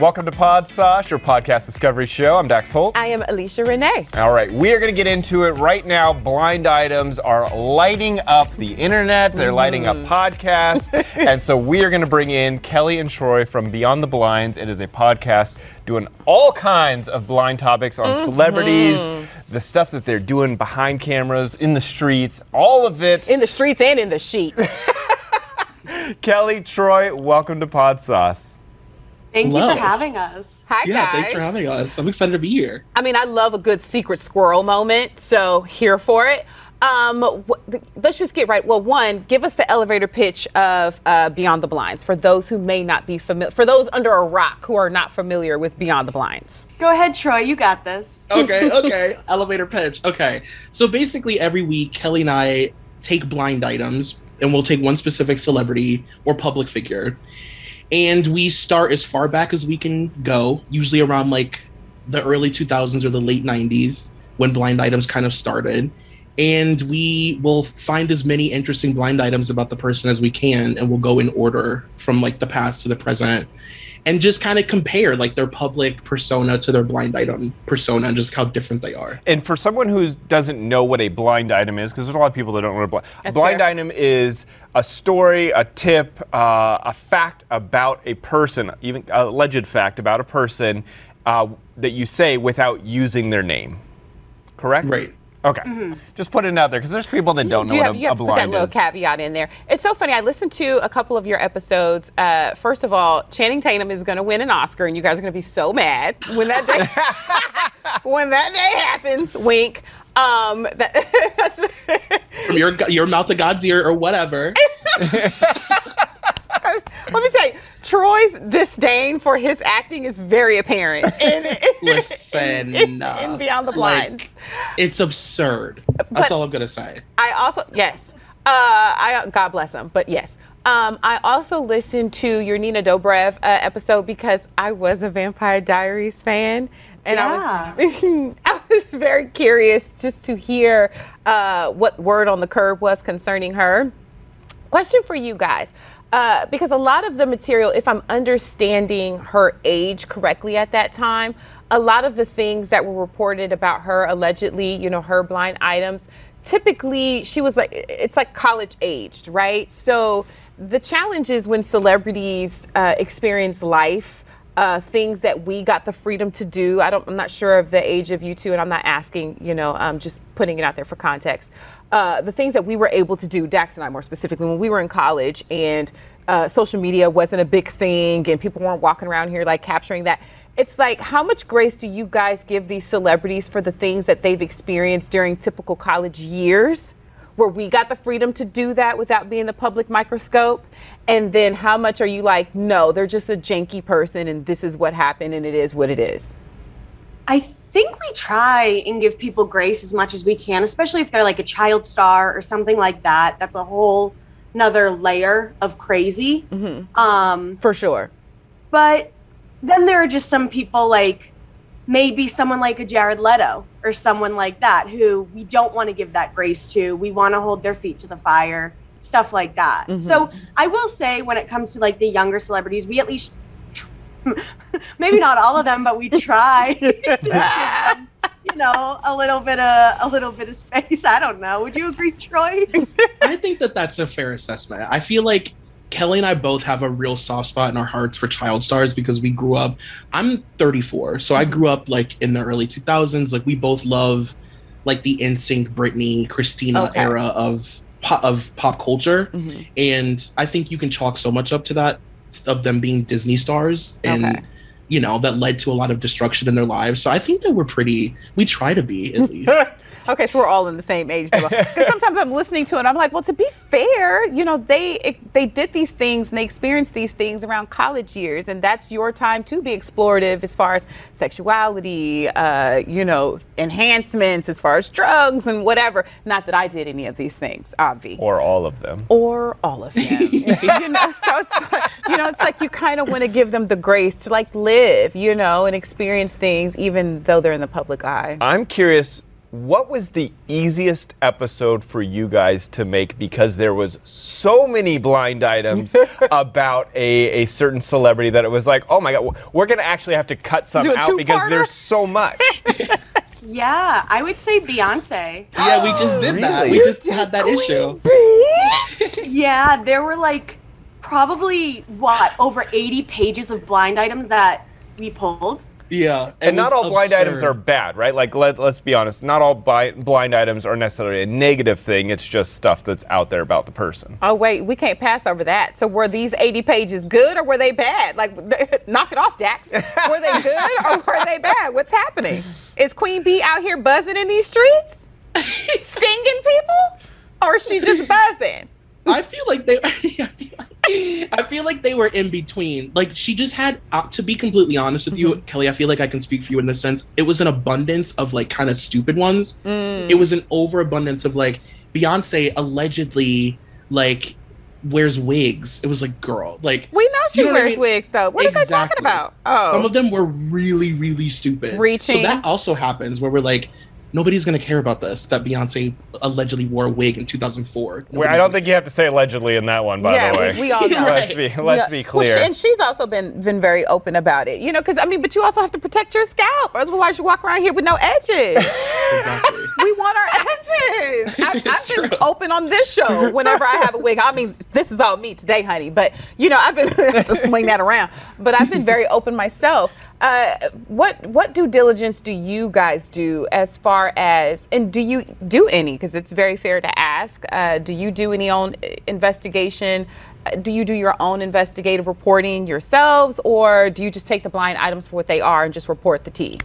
Welcome to Pod Sauce, your podcast discovery show. I'm Dax Holt. I am Alicia Renee. All right, we are going to get into it right now. Blind items are lighting up the internet, they're lighting up mm. podcasts. and so we are going to bring in Kelly and Troy from Beyond the Blinds. It is a podcast doing all kinds of blind topics on mm-hmm. celebrities, the stuff that they're doing behind cameras, in the streets, all of it. In the streets and in the sheet. Kelly, Troy, welcome to Pod Sauce. Thank you for having us. Hi, Yeah, guys. thanks for having us. I'm excited to be here. I mean, I love a good secret squirrel moment, so here for it. Um, wh- th- let's just get right. Well, one, give us the elevator pitch of uh, Beyond the Blinds for those who may not be familiar, for those under a rock who are not familiar with Beyond the Blinds. Go ahead, Troy. You got this. Okay, okay. Elevator pitch. Okay. So basically, every week, Kelly and I take blind items, and we'll take one specific celebrity or public figure, and we start as far back as we can go, usually around like the early 2000s or the late 90s when blind items kind of started. And we will find as many interesting blind items about the person as we can, and we'll go in order from like the past to the present and just kind of compare like their public persona to their blind item persona and just how different they are. And for someone who doesn't know what a blind item is, because there's a lot of people that don't know what a blind, That's blind fair. item is a story, a tip, uh, a fact about a person, even a alleged fact about a person uh, that you say without using their name. Correct? Right. Okay. Just put it out there because there's people that don't Do know you what have, a, you a have to put that little is. caveat in there. It's so funny. I listened to a couple of your episodes. Uh, first of all, Channing Tatum is going to win an Oscar, and you guys are going to be so mad when that day when that day happens. Wink. Um, that, that's, From your your mouth to God's ear or whatever. let me tell you, Troy's disdain for his acting is very apparent in, Listen, in, in Beyond the like, Blinds. It's absurd. But- That's all I'm gonna say. I also yes, uh, I God bless him, but yes. Um, I also listened to your Nina Dobrev uh, episode because I was a Vampire Diaries fan, and I was I was very curious just to hear uh, what word on the curb was concerning her. Question for you guys. Uh, because a lot of the material, if I'm understanding her age correctly at that time, a lot of the things that were reported about her allegedly, you know, her blind items, typically she was like, it's like college aged, right? So the challenge is when celebrities uh, experience life, uh, things that we got the freedom to do. I don't, I'm not sure of the age of you two, and I'm not asking, you know, I'm just putting it out there for context. Uh, the things that we were able to do, Dax and I more specifically, when we were in college and uh, social media wasn't a big thing and people weren't walking around here like capturing that. It's like, how much grace do you guys give these celebrities for the things that they've experienced during typical college years? Where we got the freedom to do that without being the public microscope? And then how much are you like, no, they're just a janky person and this is what happened and it is what it is? I think we try and give people grace as much as we can, especially if they're like a child star or something like that. That's a whole another layer of crazy. Um, For sure. but then there are just some people like maybe someone like a Jared Leto or someone like that who we don't want to give that grace to. We want to hold their feet to the fire, stuff like that. So I will say, when it comes to like the younger celebrities, we at least maybe not all of them, but we try to give you know, a little bit of a little bit of space. I don't know. Would you agree, Troy? I think that that's a fair assessment. I feel like Kelly and I both have a real soft spot in our hearts for child stars because we grew up. I'm 34, so I grew up like in the early 2000s. Like we both love like the NSYNC, Britney, Christina Okay. era of pop, of pop culture, mm-hmm. and I think you can chalk so much up to that of them being Disney stars and. Okay. You know that led to a lot of destruction in their lives. So I think that we're pretty. We try to be at least. Okay, so we're all in the same age. Because sometimes I'm listening to it, and I'm like, well, to be fair, you know, they they did these things and they experienced these things around college years, and that's your time to be explorative as far as sexuality, uh, you know, enhancements, as far as drugs and whatever. Not that I did any of these things, obvi. Or all of them. or all of them. you know, so it's you know, it's like you kind of want to give them the grace to like live, you know, and experience things even though they're in the public eye. I'm curious, what was the easiest episode for you guys to make because there was so many blind items about a, a certain celebrity that it was like, oh my god, we're gonna actually have to cut some out because two-parter? there's so much. yeah, I would say Beyonce. yeah, we just did that. We just had that issue. Yeah, there were like probably what over 80 pages of blind items that we pulled. Yeah, and not was all blind items are bad, right? Like let, let's be honest, not all bi- blind items are necessarily a negative thing. It's just stuff that's out there about the person. Oh wait, we can't pass over that. So were these 80 pages good or were they bad? Like, knock it off, Dax. Were they good or were they bad? What's happening? Is Queen Bee out here buzzing in these streets, stinging people, or is she just buzzing? I feel like they. I feel like, I feel like they were in between. Like she just had, uh, to be completely honest with you, Kelly. I feel like I can speak for you in this sense. It was an abundance of like kind of stupid ones. It was an overabundance of like Beyonce allegedly like wears wigs. It was like girl, like We know she You know what I wears mean? wigs though. What are they talking about? Oh, some of them were really really stupid. Reaching. So that also happens where we're like. Nobody's gonna care about this. That Beyonce allegedly wore a wig in 2004. Wait, I don't gonna think you have to say allegedly in that one, by yeah, the way. we, we all know. let's be let's Yeah. be Well, she- clear. and she's also been been very open about it. You know, because I mean, but you also have to protect your scalp, otherwise you walk around here with no edges. Exactly. we want our edges. I, It's I've been true. open on this show whenever I have a wig. I mean, this is all me today, honey. But you know, I've been to swing that around. But I've been very open myself. Uh, what what due diligence do you guys do as far as and do you do any? Because it's very fair to ask. Uh, do you do any own uh, investigation? Uh, Do you do your own investigative reporting yourselves, or do you just take the blind items for what they are and just report the tea?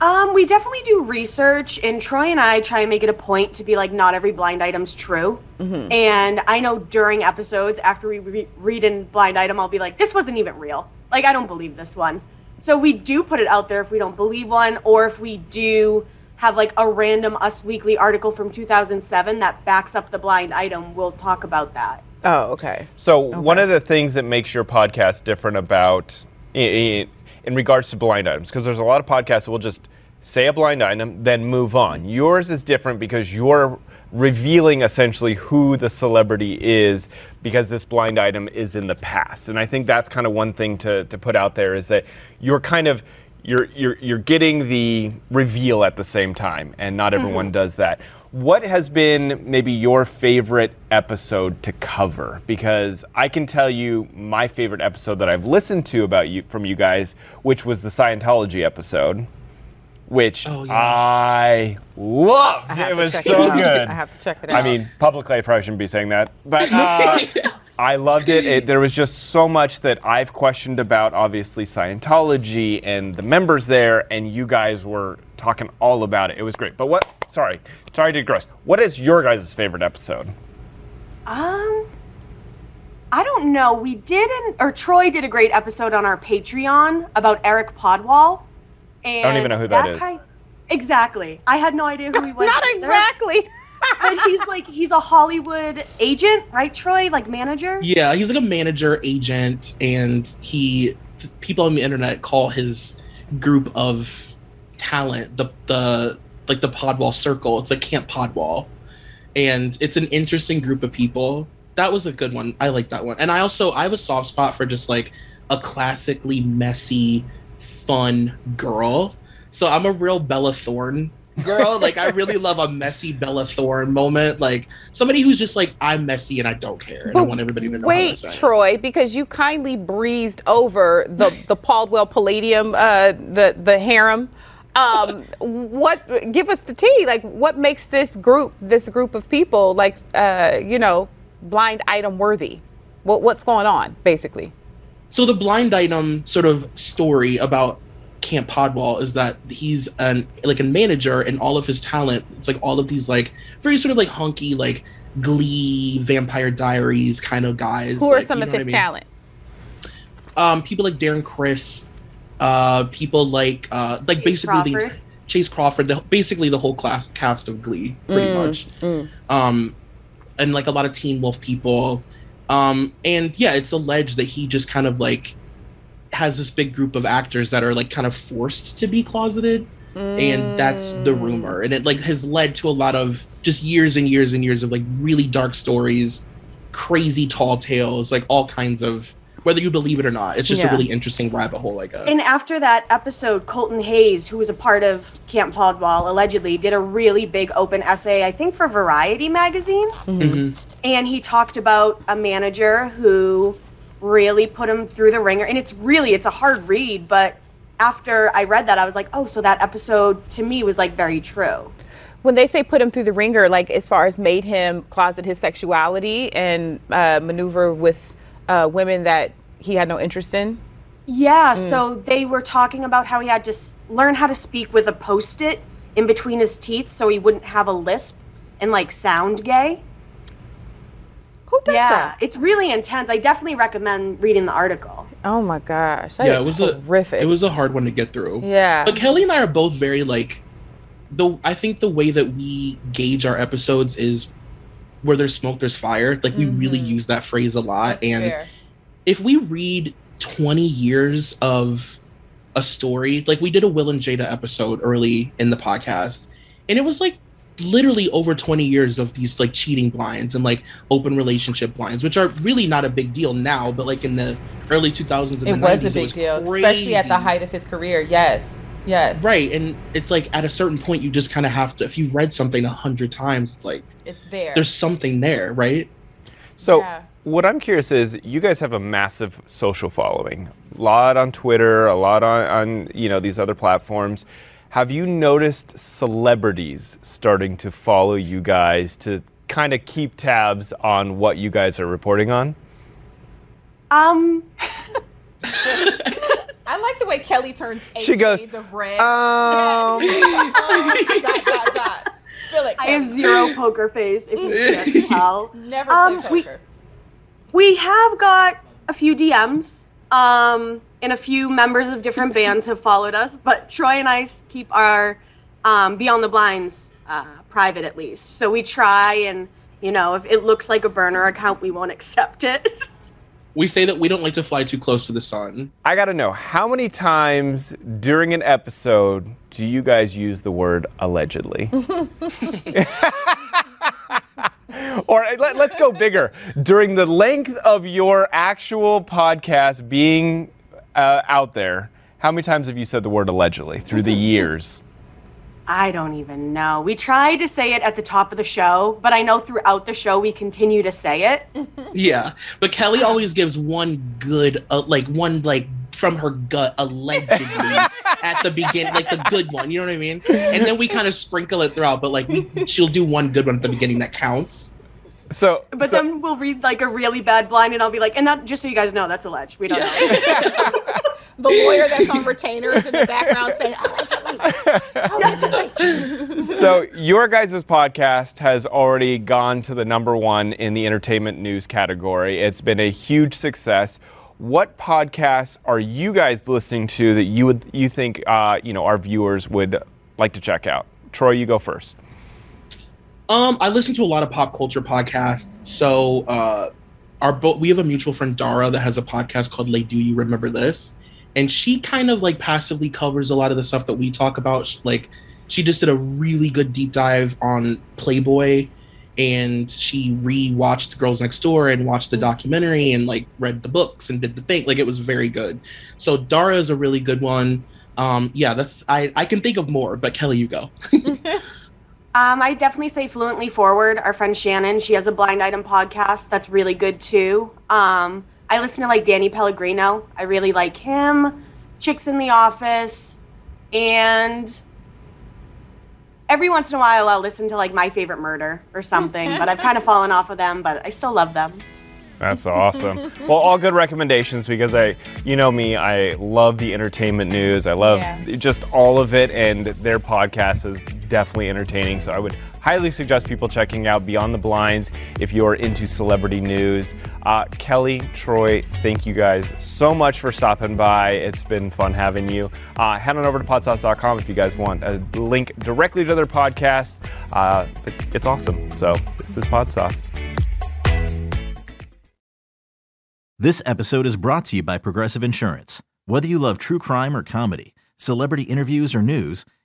Um, we definitely do research, and Troy and I try and make it a point to be like, not every blind item's true. And I know during episodes, after we re- read in blind item, I'll be like, this wasn't even real. Like, I don't believe this one. So we do put it out there if we don't believe one, or if we do have like a random Us Weekly article from 2007 that backs up the blind item, we'll talk about that. Oh, okay. So one of the things that makes your podcast different about in, in regards to blind items, because there's a lot of podcasts that will just say a blind item, then move on. Yours is different because you're revealing essentially who the celebrity is because this blind item is in the past. And I think that's kind of one thing to, to put out there is that you're kind of you're, you're, you're getting the reveal at the same time, and not mm-hmm. everyone does that. What has been maybe your favorite episode to cover? Because I can tell you my favorite episode that I've listened to about you from you guys, which was the Scientology episode, which Oh, yeah. I loved. I It was so it good. I have to check it out. I mean, publicly, I probably shouldn't be saying that, but uh, I loved it. it. There was just so much that I've questioned about, obviously, Scientology and the members there, and you guys were talking all about it. It was great. But what? Sorry, sorry to digress. What is your guys' favorite episode? Um, I don't know. We did an or Troy did a great episode on our Patreon about Eric Podwall. And don't even know who that is. kind- exactly. I had no idea who he was. Not either. exactly. But he's like he's a Hollywood agent, right, Troy? Like manager. Yeah, he's like a manager agent, and he people on the internet call his group of talent the the like the Podwall Circle. It's like Camp Podwall, and it's an interesting group of people. That was a good one. I like that one, and I also I have a soft spot for just like a classically messy, fun girl. So I'm a real Bella Thorne girl. like I really love a messy Bella Thorne moment. Like somebody who's just like, I'm messy and I don't care. And I want everybody to know Wait, Troy, because you kindly breezed over the the Caldwell Palladium, uh, the the harem. Um, what give us the tea? Like, what makes this group, this group of people, like, uh, you know, blind item worthy? What what's going on, basically? So the blind item sort of story about Camp Podwall is that he's an like a manager and all of his talent. It's like all of these like very sort of like hunky like Glee, Vampire Diaries kind of guys. Who are like, some you of his I mean? talent? Um, people like Darren Criss, uh, people like uh, like Chase basically the Chace Crawford, the, basically the whole class cast of Glee, pretty Mm, much. Um, and like a lot of Teen Wolf people. Um, and yeah, it's alleged that he just kind of like has this big group of actors that are like kind of forced to be closeted. And that's the Mm. rumor. And it like has led to a lot of just years and years and years of like really dark stories, crazy tall tales, like all kinds of whether you believe it or not. It's just Yeah. a really interesting rabbit hole, I guess. And after that episode, Colton Haynes, who was a part of Camp Podwall, allegedly did a really big open essay, I think for Variety magazine. Mhm. And he talked about a manager who really put him through the ringer. And it's really, it's a hard read, but after I read that, I was like, oh, so that episode to me was like very true. When they say put him through the ringer, like as far as made him closet his sexuality and uh, maneuver with uh, women that he had no interest in. Yeah, so they were talking about how he had to s- learn how to speak with a post it in between his teeth so he wouldn't have a lisp and like sound gay. Who does Yeah, that? it's really intense. I definitely recommend reading the article. Oh my gosh, that yeah, is it was horrific. a it was a hard one to get through. yeah. But Kelly and I are both very like the I think the way that we gauge our episodes is where there's smoke, there's fire. Like we really use that phrase a lot. Mm-hmm. That's and fair. if we read 20 years of a story, like we did a Will and Jada episode early in the podcast, and it was like literally over 20 years of these like cheating blinds and like open relationship blinds, which are really not a big deal now, but like in the early 2000s and it the was 90s, a big it was deal, crazy. especially at the height of his career. Yes, yes, Right, and it's like at a certain point, you just kind of have to. If you've read something a hundred times, it's like it's there. there's something there, right? So, Yeah. what I'm curious is, you guys have a massive social following, a lot on Twitter, a lot on, on you know these other platforms. Have you noticed celebrities starting to follow you guys to kind of keep tabs on what you guys are reporting on? Um, I like the way Kelly turns eight She goes, shades of red. Um, dot, dot, dot. It, I have zero poker face, if you can't tell. Never Um, play we- poker. We have got a few DMs, um, and a few members of different bands have followed us, but Troy and I keep our um, Beyond the Blinds uh, private at least. So we try, and you know, if it looks like a burner account, we won't accept it. We say that we don't like to fly too close to the sun. I got to know how many times during an episode do you guys use the word allegedly? or let, us go bigger. During the length of your actual podcast being uh, out there, how many times have you said the word allegedly through the years? I don't even know. We try to say it at the top of the show, but I know throughout the show we continue to say it. Yeah, but Kelly always gives one good, uh, like one like from her gut, allegedly at the beginning, like the good one. You know what I mean? And then we kind of sprinkle it throughout, but like we, she'll do one good one at the beginning that counts. So, But so- then we'll read like a really bad blind, and I'll be like, and that just so you guys know, that's alleged. We don't know. The lawyer that's on retainer is in the background saying, allegedly. so your guys' podcast has already gone to the number one in the entertainment news category. It's been a huge success. What podcasts are you guys listening to that you would you think uh, you know our viewers would like to check out? Troy, you go first. Um, I listen to a lot of pop culture podcasts. So, uh, our bo- we have a mutual friend Dara that has a podcast called "Like Do You Remember This," and she kind of like passively covers a lot of the stuff that we talk about. Like, she just did a really good deep dive on Playboy and she rewatched Girls Next Door and watched the documentary and like read the books and did the thing. Like it was very good. So Dara is a really good one. Um, yeah, that's I I can think of more, but Kelly, you go. Um, I definitely say fluently forward. Our friend Shannon, she has a blind item podcast that's really good too. Um, I listen to like Danny Pellegrino. I really like him. Chicks in the Office, and every once in a while I'll listen to like My Favorite Murder or something. but I've kind of fallen off of them, but I still love them. That's awesome. well, all good recommendations because I, you know me, I love the entertainment news. I love Yeah. just all of it, and their podcast is definitely entertaining. So I would highly suggest people checking out Beyond the Blinds if you're into celebrity news. Uh, Kelly, Troy, thank you guys so much for stopping by. It's been fun having you. Uh, head on over to podsauce.com if you guys want a link directly to their podcast. Uh, it's awesome. So this is Podsauce. This episode is brought to you by Progressive Insurance. Whether you love true crime or comedy, celebrity interviews or news,